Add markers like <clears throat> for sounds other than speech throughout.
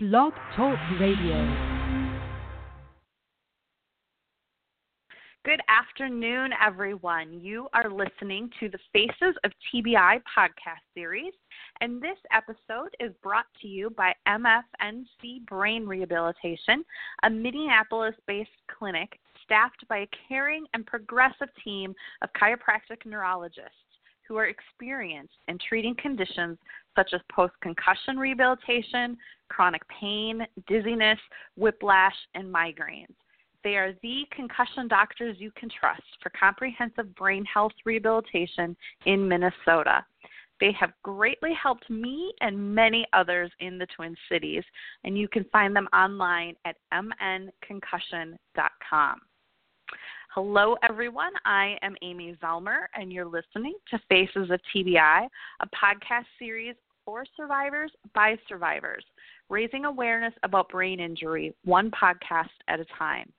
Blog Talk Radio. Good afternoon, everyone. You are listening to the Faces of TBI podcast series, and this episode is brought to you by MFNC Brain Rehabilitation, a Minneapolis based clinic staffed by a caring and progressive team of chiropractic neurologists who are experienced in treating conditions such as post concussion rehabilitation, chronic pain, dizziness, whiplash, and migraines. They are the concussion doctors you can trust for comprehensive brain health rehabilitation in Minnesota. They have greatly helped me and many others in the Twin Cities, and you can find them online at mnconcussion.com. Hello, everyone. I am Amy Zellmer, and you're listening to Faces of TBI, a podcast series for survivors by survivors, raising awareness about brain injury one podcast at a time.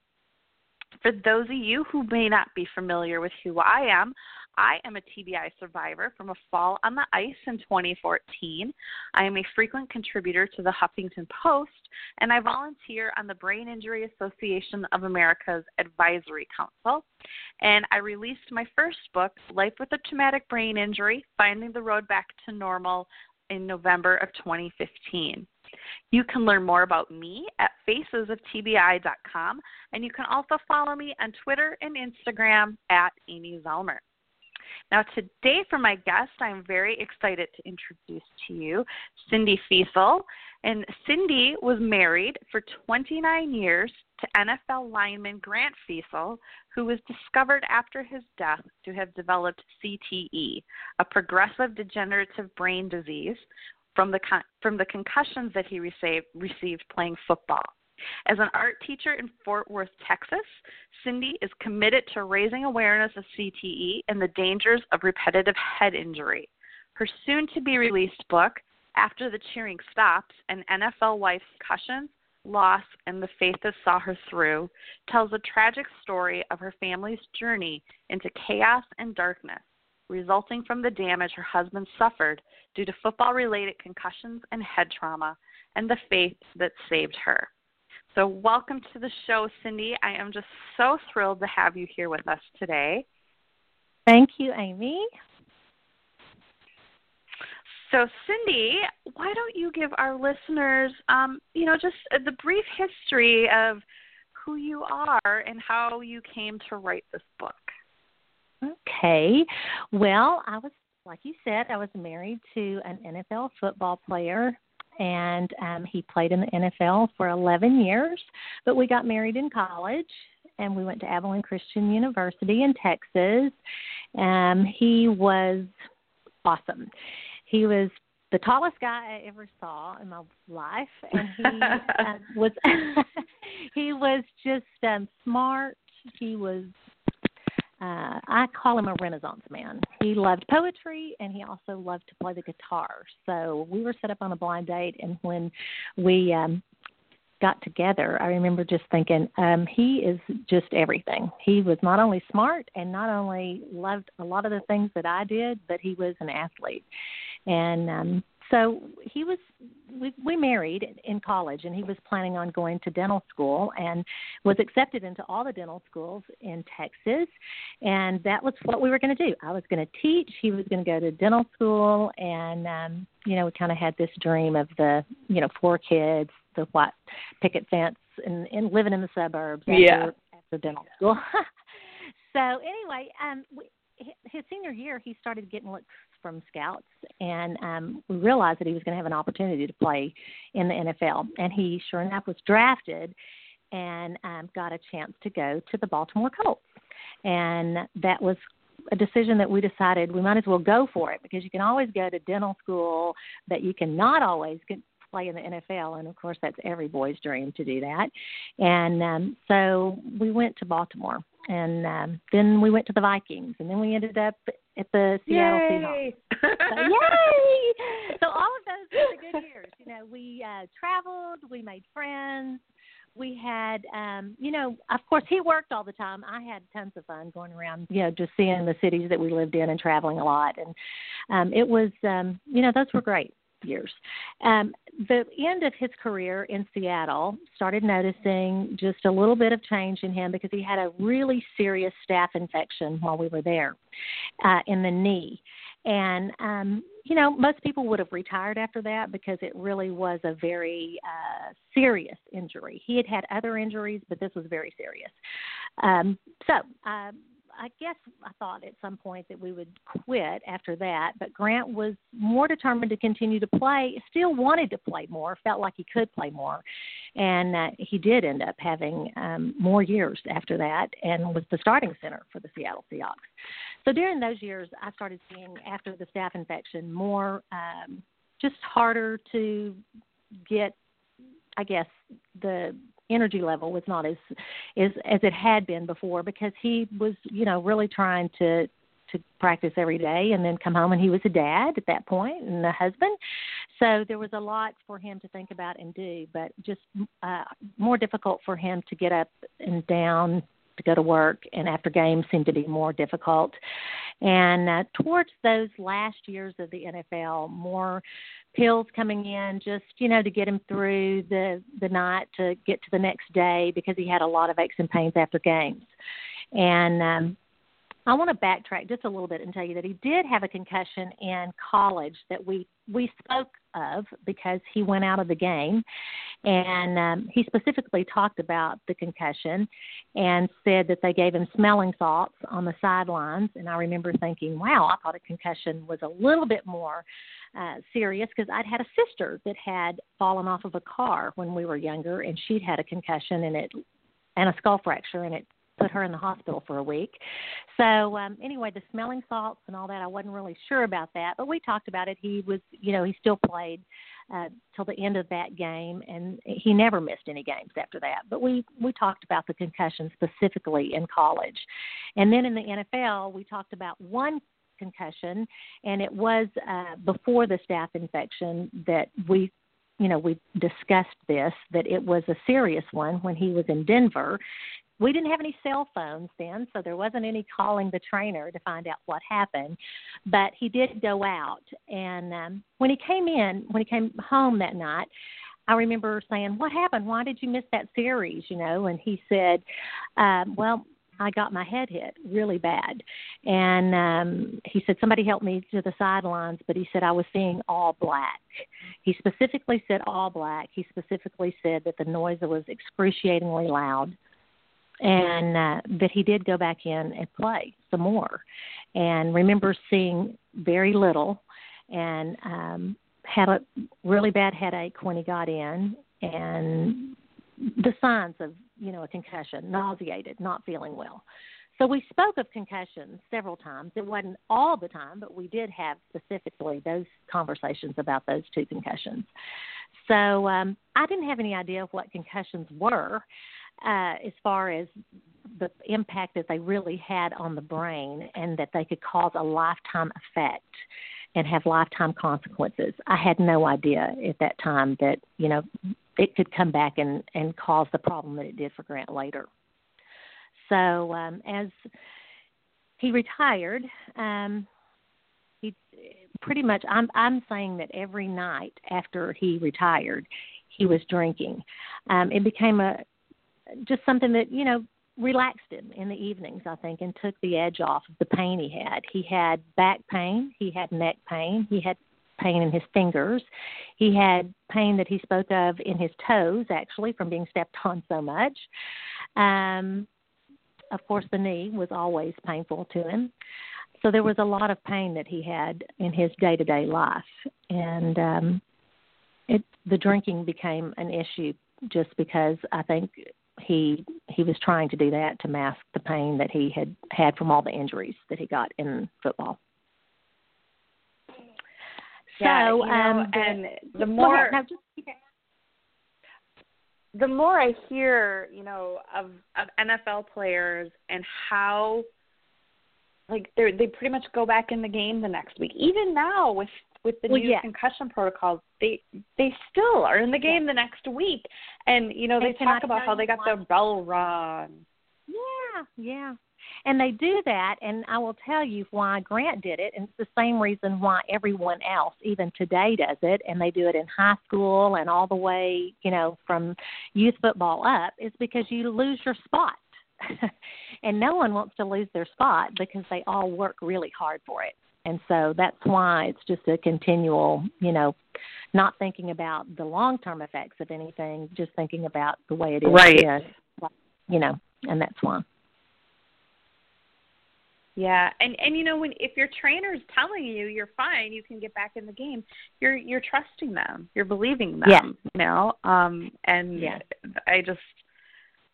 For those of you who may not be familiar with who I am, I am a TBI survivor from a fall on the ice in 2014. I am a frequent contributor to the Huffington Post, and I volunteer on the Brain Injury Association of America's Advisory Council. And I released my first book, Life with a Traumatic Brain Injury Finding the Road Back to Normal, in November of 2015. You can learn more about me at facesoftbi.com, and you can also follow me on Twitter and Instagram at Amy Zellmer. Now, today for my guest, I'm very excited to introduce to you Cyndy Feasel. And Cyndy was married for 29 years to NFL lineman Grant Feasel, who was discovered after his death to have developed CTE, a progressive degenerative brain disease, from the, con- from the concussions that he received, received playing football. As an art teacher in Fort Worth, Texas, Cyndy is committed to raising awareness of CTE and the dangers of repetitive head injury. Her soon to be released book, After the Cheering Stops An NFL Wife's Concussions, Loss, and the Faith That Saw Her Through, tells a tragic story of her family's journey into chaos and darkness resulting from the damage her husband suffered due to football related concussions and head trauma, and the faith that saved her. So, welcome to the show, Cyndy. I am just so thrilled to have you here with us today. Thank you, Amy. So, Cyndy, why don't you give our listeners, um, you know, just the brief history of who you are and how you came to write this book? Okay. Well, I was, like you said, I was married to an NFL football player and um, he played in the NFL for 11 years. But we got married in college, and we went to Abilene Christian University in Texas. Um, he was awesome. He was the tallest guy I ever saw in my life, and he uh, <laughs> was <laughs> he was just um, smart. He was uh, I call him a Renaissance man. He loved poetry and he also loved to play the guitar. So we were set up on a blind date, and when we um, got together, I remember just thinking, um, he is just everything. He was not only smart and not only loved a lot of the things that I did, but he was an athlete. And um, so he was we we married in college and he was planning on going to dental school and was accepted into all the dental schools in Texas and that was what we were going to do. I was going to teach, he was going to go to dental school and um you know we kind of had this dream of the you know four kids, the white picket fence and and living in the suburbs after, yeah. after dental school. <laughs> so anyway, um we, his senior year, he started getting looks from scouts, and um, we realized that he was going to have an opportunity to play in the NFL. And he, sure enough, was drafted and um, got a chance to go to the Baltimore Colts. And that was a decision that we decided we might as well go for it because you can always go to dental school, but you cannot always get play in the NFL, and of course that's every boy's dream to do that. And um, so we went to Baltimore, and um, then we went to the Vikings, and then we ended up at the Seattle yay! Seahawks. <laughs> so, yay! So all of those were the good years. You know, we uh, traveled, we made friends. We had, um, you know, of course, he worked all the time. I had tons of fun going around, you know, just seeing the cities that we lived in and traveling a lot. And um, it was, um, you know, those were great years. Um, the end of his career in Seattle started noticing just a little bit of change in him because he had a really serious staph infection while we were there uh, in the knee. And um, you know, most people would have retired after that because it really was a very uh, serious injury. He had had other injuries, but this was very serious. Um, so um, I guess I thought at some point that we would quit after that, but Grant was more determined to continue to play, still wanted to play more, felt like he could play more. And uh, he did end up having um, more years after that and was the starting center for the Seattle Seahawks. So during those years, I started seeing after the staph infection more um, just harder to get, I guess, the energy level was not as as as it had been before because he was you know really trying to to practice every day and then come home and he was a dad at that point and a husband. So there was a lot for him to think about and do but just uh more difficult for him to get up and down to go to work and after games seemed to be more difficult. And uh, towards those last years of the NFL more pills coming in just you know to get him through the the night to get to the next day because he had a lot of aches and pains after games and um I want to backtrack just a little bit and tell you that he did have a concussion in college that we we spoke of because he went out of the game, and um, he specifically talked about the concussion and said that they gave him smelling salts on the sidelines. And I remember thinking, wow, I thought a concussion was a little bit more uh, serious because I'd had a sister that had fallen off of a car when we were younger, and she'd had a concussion and it and a skull fracture, and it put her in the hospital for a week. So um anyway, the smelling salts and all that, I wasn't really sure about that, but we talked about it. He was, you know, he still played uh till the end of that game and he never missed any games after that. But we we talked about the concussion specifically in college. And then in the NFL, we talked about one concussion and it was uh before the staph infection that we you know, we discussed this that it was a serious one when he was in Denver we didn't have any cell phones then, so there wasn't any calling the trainer to find out what happened. But he did go out, and um, when he came in, when he came home that night, I remember saying, "What happened? Why did you miss that series?" You know, and he said, um, "Well." I got my head hit really bad. And um he said somebody helped me to the sidelines, but he said I was seeing all black. He specifically said all black. He specifically said that the noise was excruciatingly loud and uh, but he did go back in and play some more and remember seeing very little and um had a really bad headache when he got in and the signs of you know a concussion nauseated not feeling well. So we spoke of concussions several times. It wasn't all the time but we did have specifically those conversations about those two concussions. So um i didn't have any idea of what concussions were uh, as far as the impact that they really had on the brain and that they could cause a lifetime effect and have lifetime consequences. I had no idea at that time that, you know, it could come back and, and cause the problem that it did for Grant later. So um, as he retired, um, he pretty much I'm I'm saying that every night after he retired, he was drinking. Um, it became a just something that you know relaxed him in the evenings, I think, and took the edge off of the pain he had. He had back pain, he had neck pain, he had pain in his fingers, he had pain that he spoke of in his toes, actually, from being stepped on so much. Um, of course, the knee was always painful to him. So there was a lot of pain that he had in his day to day life. And um, it, the drinking became an issue just because I think he he was trying to do that to mask the pain that he had had from all the injuries that he got in football. Yeah, so, you know, um, and the more no, just, the more I hear, you know, of of NFL players and how like they they pretty much go back in the game the next week. Even now with with the well, new yeah. concussion protocols, they they still are in the game yeah. the next week. And you know, they and talk about how they got their bell rung. Yeah, yeah. And they do that, and I will tell you why Grant did it, and it's the same reason why everyone else, even today, does it, and they do it in high school and all the way, you know, from youth football up, is because you lose your spot. <laughs> and no one wants to lose their spot because they all work really hard for it. And so that's why it's just a continual, you know, not thinking about the long term effects of anything, just thinking about the way it is. Right. you know, and that's why. Yeah, and and you know when if your trainer's telling you you're fine, you can get back in the game. You're you're trusting them. You're believing them. Yeah. You know, um, and yeah. I just,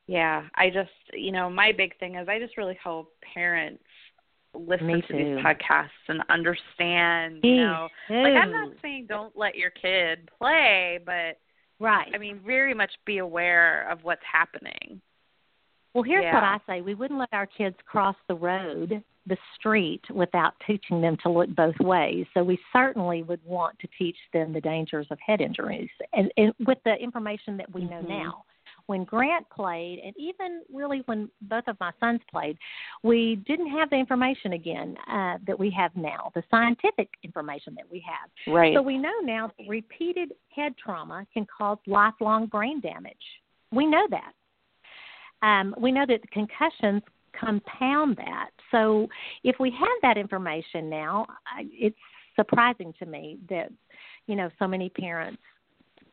yeah, I just, you know, my big thing is I just really hope parents listen to these podcasts and understand. You know, like I'm not saying don't let your kid play, but Right. I mean, very much be aware of what's happening. Well, here's Yeah. what I say: we wouldn't let our kids cross the road, the street, without teaching them to look both ways. So we certainly would want to teach them the dangers of head injuries, and, and with the information that we know Mhm. now. When Grant played, and even really when both of my sons played, we didn't have the information again uh, that we have now, the scientific information that we have. Right. So we know now that repeated head trauma can cause lifelong brain damage. We know that. Um, we know that concussions compound that. So if we have that information now, it's surprising to me that you know so many parents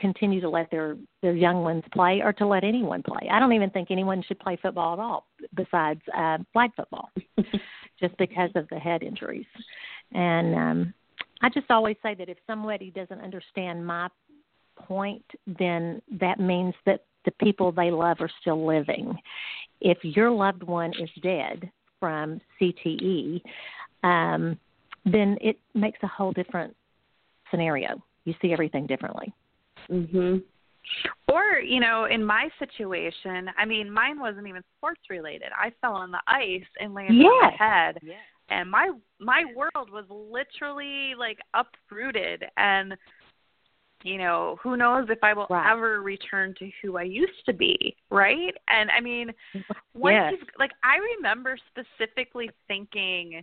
continue to let their their young ones play or to let anyone play. I don't even think anyone should play football at all besides uh, flag football, <laughs> just because of the head injuries. And um, I just always say that if somebody doesn't understand my point, then that means that the people they love are still living. If your loved one is dead from CTE, um, then it makes a whole different scenario. You see everything differently. Mhm. Or, you know, in my situation, I mean, mine wasn't even sports related. I fell on the ice and landed on my head. Yes. And my my world was literally like uprooted and you know, who knows if I will ever return to who I used to be, right? And I mean, <laughs> once Yes. you've like I remember specifically thinking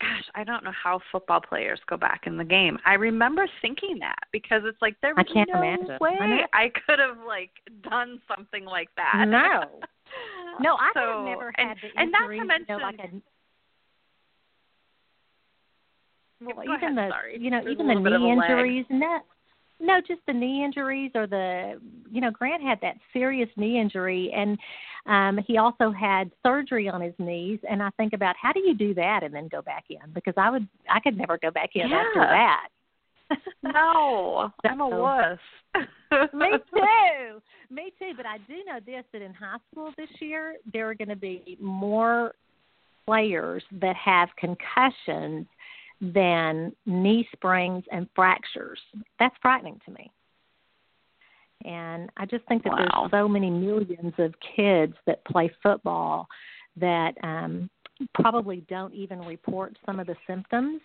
gosh, I don't know how football players go back in the game. I remember thinking that because it's like there I was can't no imagine. I way know. I, could have like done something like that. No. <laughs> No, I so, have never had and, the and not injury, to mention you know, like a well, even ahead, the sorry. you know There's even the little bit of knee a lag. injuries no just the knee injuries or the you know Grant had that serious knee injury and um he also had surgery on his knees and I think about how do you do that and then go back in because I would I could never go back in after that <laughs> no, I'm a wuss. Me <laughs> too. Me too. But I do know this that in high school this year there are going to be more players that have concussions than knee sprains and fractures. That's frightening to me. And I just think that Wow. there's so many millions of kids that play football that um probably don't even report some of the symptoms.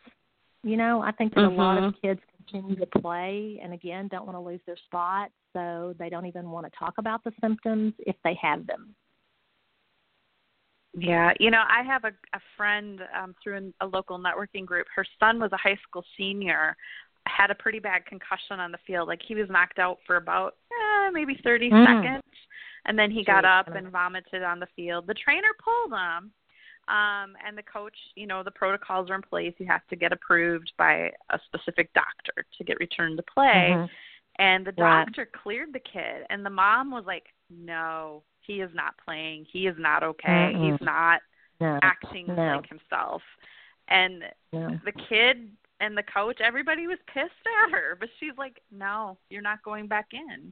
You know, I think that a lot of kids continue to play and again don't want to lose their spot, so they don't even want to talk about the symptoms if they have them. Yeah, you know, I have a, a friend um, through a local networking group. Her son was a high school senior, had a pretty bad concussion on the field. Like he was knocked out for about eh, maybe 30 Mm. seconds, and then he got up and vomited on the field. The trainer pulled him, um, and the coach, you know, the protocols are in place. You have to get approved by a specific doctor to get returned to play. Mhm. And the doctor cleared the kid, and the mom was like, "No, he is not playing. He is not okay. Mm-mm. He's not No. acting no. like himself." And no. the kid and the coach, everybody was pissed at her, but she's like, "No, you're not going back in."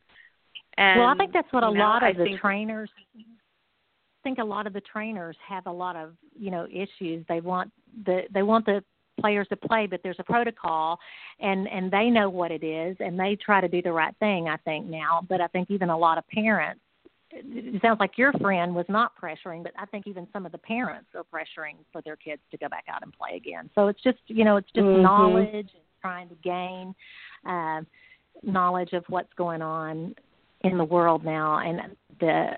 And well, I think that's what a you know, lot I of the think- trainers I think a lot of the trainers have a lot of, you know, issues. They want the they want the players to play, but there's a protocol and and they know what it is and they try to do the right thing, I think now, but I think even a lot of parents it sounds like your friend was not pressuring, but I think even some of the parents are pressuring for their kids to go back out and play again. So it's just, you know, it's just Mhm. knowledge and trying to gain uh, knowledge of what's going on in the world now and the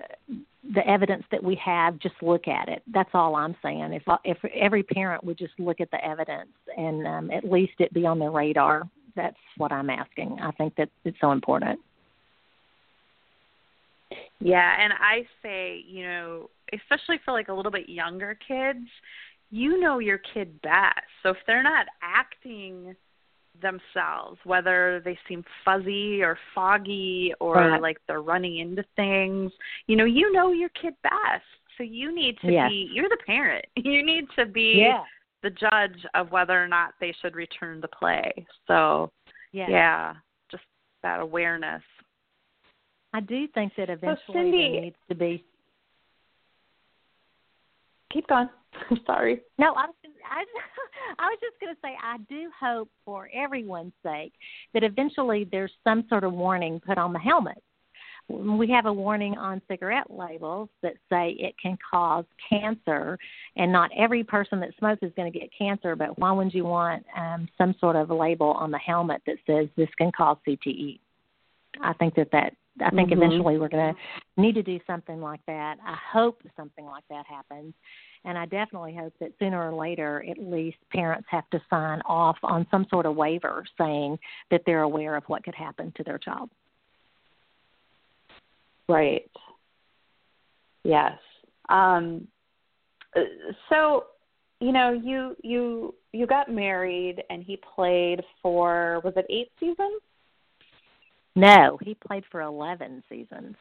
the evidence that we have, just look at it. That's all I'm saying. If if every parent would just look at the evidence and um, at least it be on their radar, that's what I'm asking. I think that it's so important. Yeah, and I say, you know, especially for like a little bit younger kids, you know your kid best. So if they're not acting themselves, whether they seem fuzzy or foggy or right. like they're running into things, you know, you know your kid best. So you need to yes. be you're the parent. <laughs> You need to be yeah. the judge of whether or not they should return to play. So yes. yeah, just that awareness. I do think that eventually so Cyndy, there needs to be keep going. <laughs> I'm Sorry. No, I was I, <laughs> I was just going to say I do hope for everyone's sake that eventually there's some sort of warning put on the helmet. We have a warning on cigarette labels that say it can cause cancer, and not every person that smokes is going to get cancer. But why would you want um, some sort of label on the helmet that says this can cause CTE? I think that that I think mm-hmm. eventually we're going to need to do something like that. I hope something like that happens. And I definitely hope that sooner or later, at least parents have to sign off on some sort of waiver saying that they're aware of what could happen to their child. Right. Yes. Um, so, you know, you you you got married, and he played for was it eight seasons? No, he played for eleven seasons.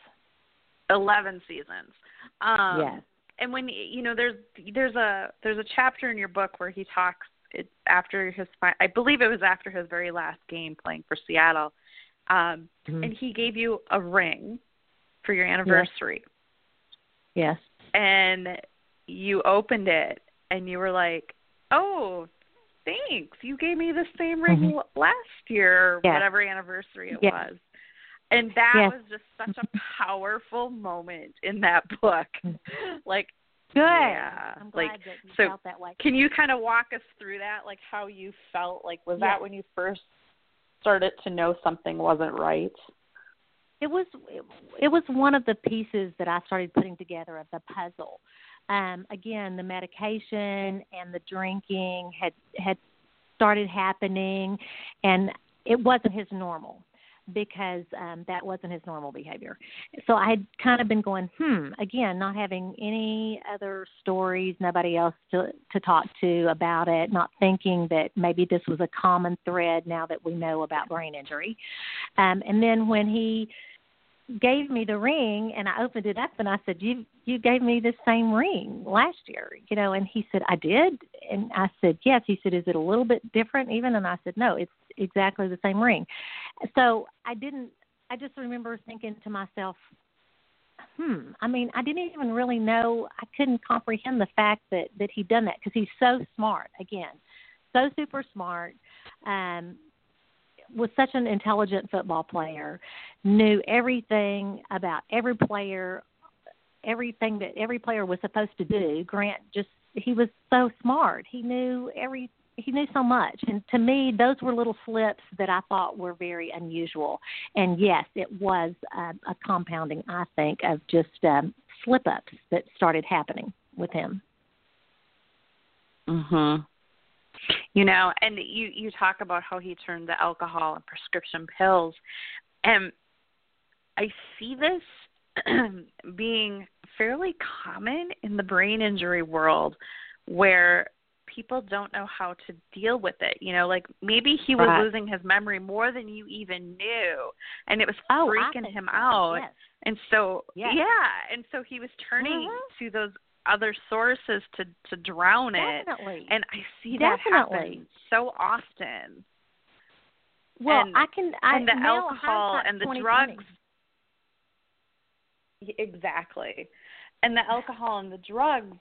Eleven seasons. Um, yes and when you know there's there's a there's a chapter in your book where he talks it, after his I believe it was after his very last game playing for Seattle, um, mm-hmm. and he gave you a ring for your anniversary. Yes. And you opened it and you were like, "Oh, thanks. You gave me the same ring mm-hmm. last year, yes. whatever anniversary it yes. was." and that yes. was just such a powerful moment in that book <laughs> like good yeah I'm glad like that you so felt that way. can you kind of walk us through that like how you felt like was yes. that when you first started to know something wasn't right it was it was one of the pieces that I started putting together of the puzzle um again the medication and the drinking had had started happening and it wasn't his normal because um, that wasn't his normal behavior. So I had kind of been going, hmm, again, not having any other stories, nobody else to to talk to about it, not thinking that maybe this was a common thread now that we know about brain injury. Um, and then when he gave me the ring and I opened it up and I said, You you gave me the same ring last year, you know, and he said, I did and I said, Yes. He said, Is it a little bit different even? And I said, No, it's exactly the same ring. So I didn't I just remember thinking to myself, hmm, I mean, I didn't even really know I couldn't comprehend the fact that that he'd done that because he's so smart again. So super smart. Um was such an intelligent football player, knew everything about every player, everything that every player was supposed to do. Grant just he was so smart. He knew every he knew so much and to me those were little slips that i thought were very unusual and yes it was uh, a compounding i think of just um slip ups that started happening with him mhm you know and you you talk about how he turned to alcohol and prescription pills and i see this <clears throat> being fairly common in the brain injury world where people don't know how to deal with it you know like maybe he was right. losing his memory more than you even knew and it was oh, freaking him out yes. and so yes. yeah and so he was turning mm-hmm. to those other sources to to drown Definitely. it and i see Definitely. that happen so often well and, i can I, and the alcohol and the drugs exactly and the alcohol and the drugs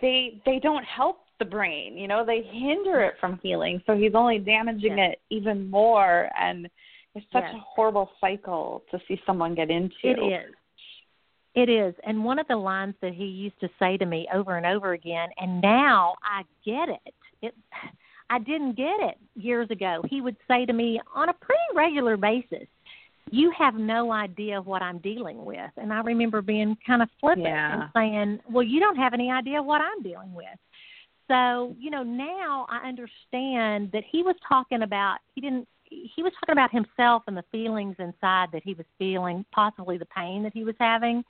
they they don't help the brain you know they hinder it from healing so he's only damaging yes. it even more and it's such yes. a horrible cycle to see someone get into it is it is and one of the lines that he used to say to me over and over again and now i get it it i didn't get it years ago he would say to me on a pretty regular basis you have no idea what I'm dealing with. And I remember being kind of flippant Yeah. and saying, well, you don't have any idea what I'm dealing with. So, you know, now I understand that he was talking about, he didn't, he was talking about himself and the feelings inside that he was feeling, possibly the pain that he was having,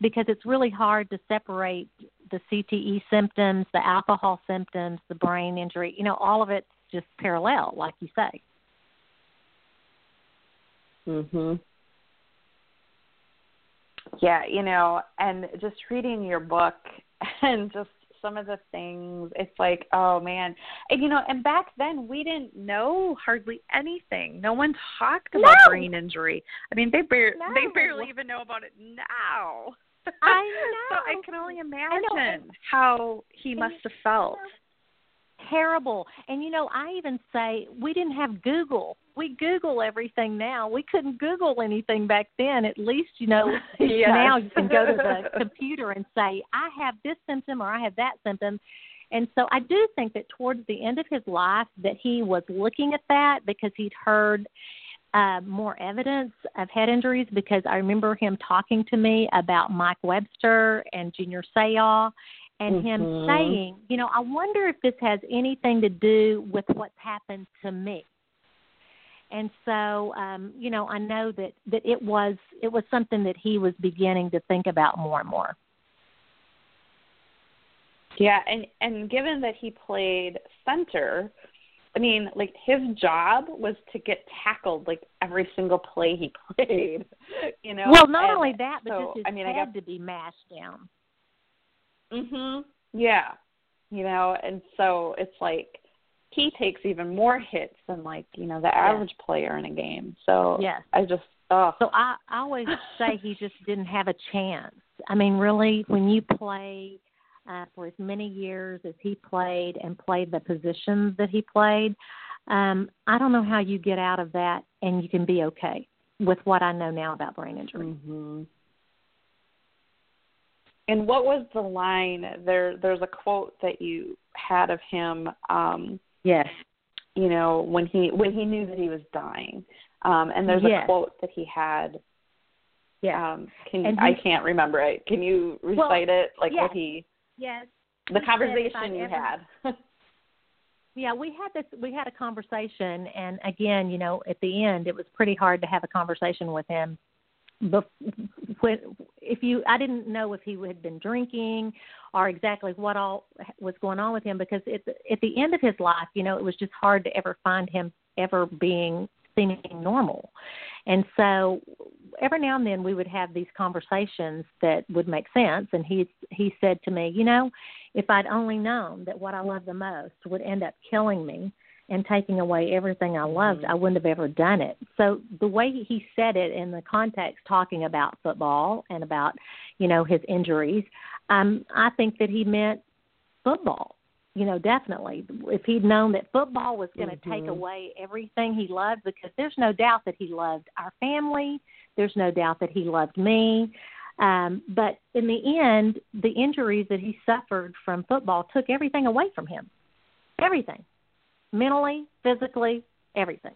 because it's really hard to separate the CTE symptoms, the alcohol symptoms, the brain injury, you know, all of it's just parallel, like you say. Mhm. Yeah, you know, and just reading your book <laughs> and just some of the things, it's like, oh man. And you know, and back then we didn't know hardly anything. No one talked about No. brain injury. I mean, they bar- they barely even know about it now. <laughs> I so I can only imagine how he must have felt. terrible. And you know, I even say we didn't have Google. We Google everything now. We couldn't Google anything back then. At least, you know, <laughs> Yes. now you can go to the <laughs> computer and say, I have this symptom or I have that symptom. And so I do think that towards the end of his life that he was looking at that because he'd heard uh, more evidence of head injuries because I remember him talking to me about Mike Webster and Junior Seau and him Mhm. saying, you know, I wonder if this has anything to do with what's happened to me. And so, um, you know, I know that that it was it was something that he was beginning to think about more and more. Yeah, and and given that he played center, I mean, like his job was to get tackled like every single play he <laughs> played. You know. well, not And only that, but so, just his I mean, I head guess. to be mashed down. Mhm. Yeah. You know, and so it's like he takes even more hits than like you know the average player in a game. So Yes. I just oh So I, I always <laughs> say he just didn't have a chance. I mean, really, when you play uh, for as many years as he played and played the positions that he played, um, I don't know how you get out of that and you can be okay with what I know now about brain injury. Mhm. And what was the line? There, there's a quote that you had of him. Um, Yes. you know, when he when he knew that he was dying. Um, and there's Yes. a quote that he had. Yeah. Um, can And I can't remember it? Can you Well, recite it? Like yes. what he, Yes. the He conversation you ever- had. <laughs> Yeah, we had this. We had a conversation, and again, you know, at the end, it was pretty hard to have a conversation with him. But when, if you, I didn't know if he had been drinking or exactly what all was going on with him because at the, at the end of his life, you know, it was just hard to ever find him ever being seeming normal. And so every now and then we would have these conversations that would make sense and he he said to me, you know, if I'd only known that what I love the most would end up killing me and taking away everything I loved, I wouldn't have ever done it. So the way he said it in the context talking about football and about, you know, his injuries, um, I think that he meant football. You know, definitely. If he'd known that football was going to take Mhm. away everything he loved, because there's no doubt that he loved our family, there's no doubt that he loved me. Um, but in the end, the injuries that he suffered from football took everything away from him. Everything. Mentally, physically, everything.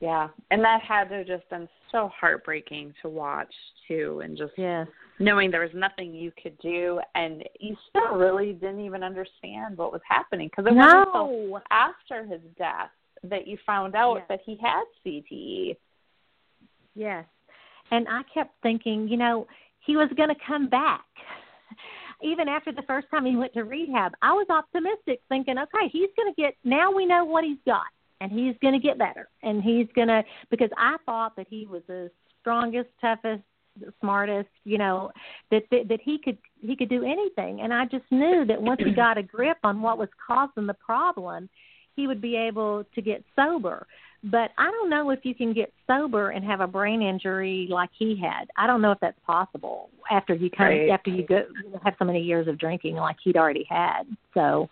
yeah, and that had to have just been so heartbreaking to watch too, and just Yes. knowing there was nothing you could do, and you still really didn't even understand what was happening because it wasn't until after his death that you found out Yes. that he had. CTE. Yes. And I kept thinking, you know, he was going to come back. Even after the first time he went to rehab, I was optimistic, thinking, okay, he's going to get, now we know what he's got, and he's going to get better. And he's going to, because I thought that he was the strongest, toughest, smartest, you know, that, that that he could he could do anything. And I just knew that once he <clears throat> got a grip on what was causing the problem, he would be able to get sober. But I don't know if you can get sober and have a brain injury like he had. I don't know if that's possible after you kind Right. of after you go have so many years of drinking like he'd already had. So,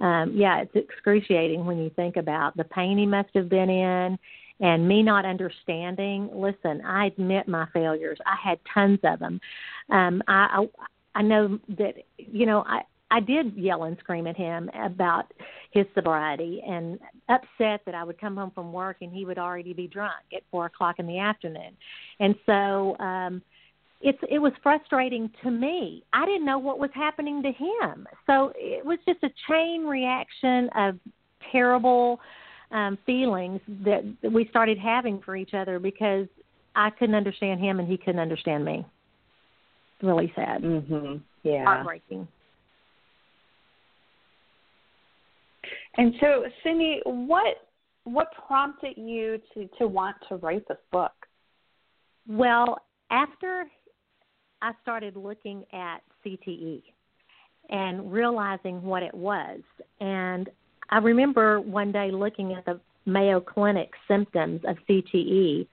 um, yeah, it's excruciating when you think about the pain he must have been in and me not understanding. Listen, I admit my failures. I had tons of them. Um, I, I I know that you know I I did yell and scream at him about his sobriety and upset that I would come home from work and he would already be drunk at four o'clock in the afternoon. And so um it's it was frustrating to me. I didn't know what was happening to him. So it was just a chain reaction of terrible um feelings that, we started having for each other because I couldn't understand him and he couldn't understand me. Really sad. Mhm. Yeah. Heartbreaking. And so, Cyndy, what what prompted you to to want to write this book? Well, after I started looking at CTE and realizing what it was, and I remember one day looking at the Mayo Clinic symptoms of CTE,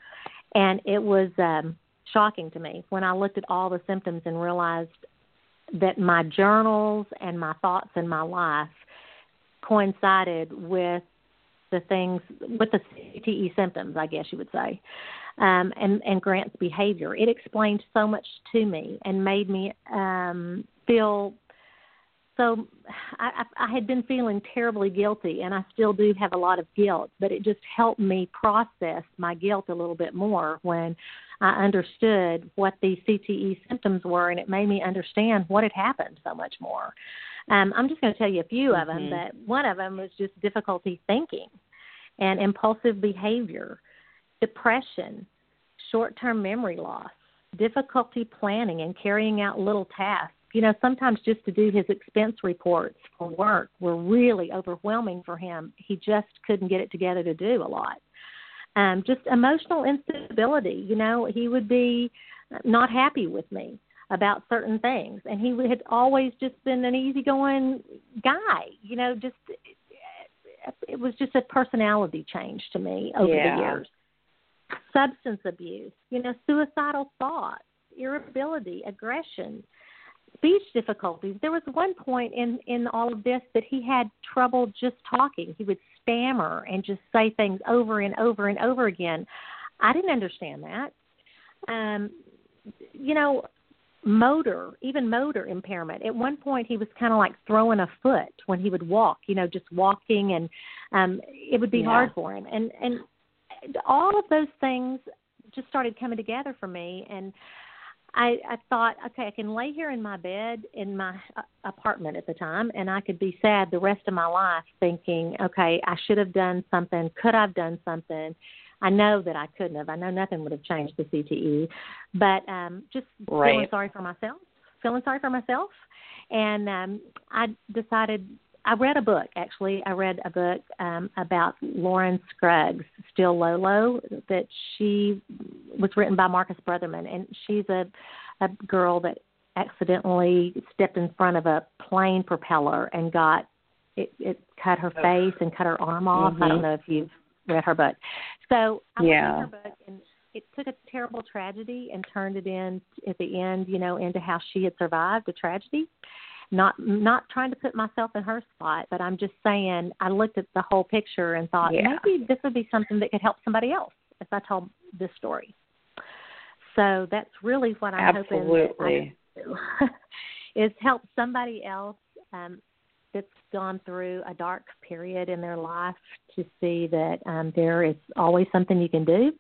and it was um, shocking to me when I looked at all the symptoms and realized that my journals and my thoughts in my life coincided with the things with the CTE symptoms, I guess you would say, um, and and Grant's behavior. It explained so much to me and made me um, feel so. I, I had been feeling terribly guilty, and I still do have a lot of guilt. But it just helped me process my guilt a little bit more when I understood what the CTE symptoms were, and it made me understand what had happened so much more. Um, I'm just going to tell you a few mm-hmm. of them, but one of them was just difficulty thinking and impulsive behavior, depression, short term memory loss, difficulty planning and carrying out little tasks. You know, sometimes just to do his expense reports for work were really overwhelming for him. He just couldn't get it together to do a lot. Um, just emotional instability. You know, he would be not happy with me about certain things and he had always just been an easygoing guy you know just it was just a personality change to me over yeah. the years substance abuse you know suicidal thoughts irritability aggression speech difficulties there was one point in in all of this that he had trouble just talking he would stammer and just say things over and over and over again i didn't understand that um you know motor, even motor impairment. At one point, he was kind of like throwing a foot when he would walk. You know, just walking, and um, it would be yeah. hard for him. And and all of those things just started coming together for me, and I, I thought, okay, I can lay here in my bed in my uh, apartment at the time, and I could be sad the rest of my life, thinking, okay, I should have done something. Could I've done something? I know that I couldn't have. I know nothing would have changed the CTE, but um, just right. feeling sorry for myself, feeling sorry for myself, and um, I decided. I read a book actually. I read a book um, about Lauren Scruggs, Still Lolo, that she was written by Marcus Brotherton, and she's a a girl that accidentally stepped in front of a plane propeller and got it, it cut her face and cut her arm off. Mm-hmm. I don't know if you've read her book. So I yeah. read her book, and it took a terrible tragedy and turned it in at the end, you know, into how she had survived the tragedy. Not not trying to put myself in her spot, but I'm just saying I looked at the whole picture and thought yeah. maybe this would be something that could help somebody else if I told this story. So that's really what I'm Absolutely. hoping I do, <laughs> is help somebody else um, that's gone through a dark period in their life to see that um, there is always something you can do.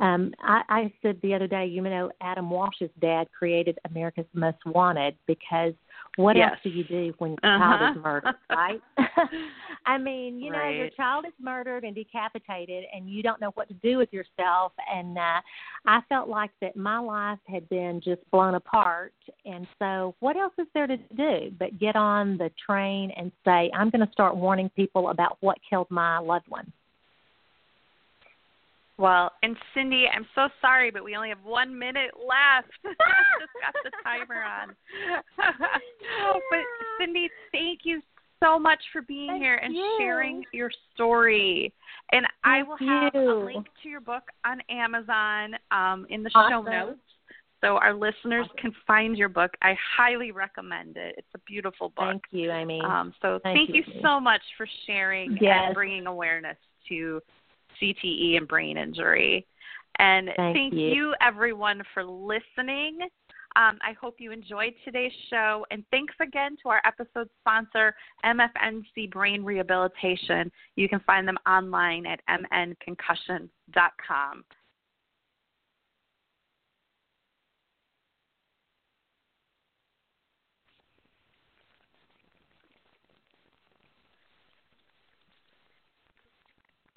Um, I, I said the other day, you know, Adam Walsh's dad created America's Most Wanted because what yes. else do you do when your uh-huh. child is murdered, <laughs> right? <laughs> I mean, you know, your child is murdered and decapitated, and you don't know what to do with yourself. And uh, I felt like that my life had been just blown apart. And so, what else is there to do but get on the train and say, I'm going to start warning people about what killed my loved one? Well, and Cyndy, I'm so sorry, but we only have one minute left. <laughs> Just got the timer on. <laughs> but Cyndy, thank you so much for being thank here and you. sharing your story. And I will have you. a link to your book on Amazon um, in the awesome. show notes. So our listeners can find your book. I highly recommend it. It's a beautiful book. Thank you, Amy. Um, so thank, thank, you, you so much for sharing yes. and bringing awareness to CTE and brain injury. And thank, thank you. you. everyone for listening. Um, I hope you enjoyed today's show. And thanks again to our episode sponsor, MFNC Brain Rehabilitation. You can find them online at mnconcussion.com.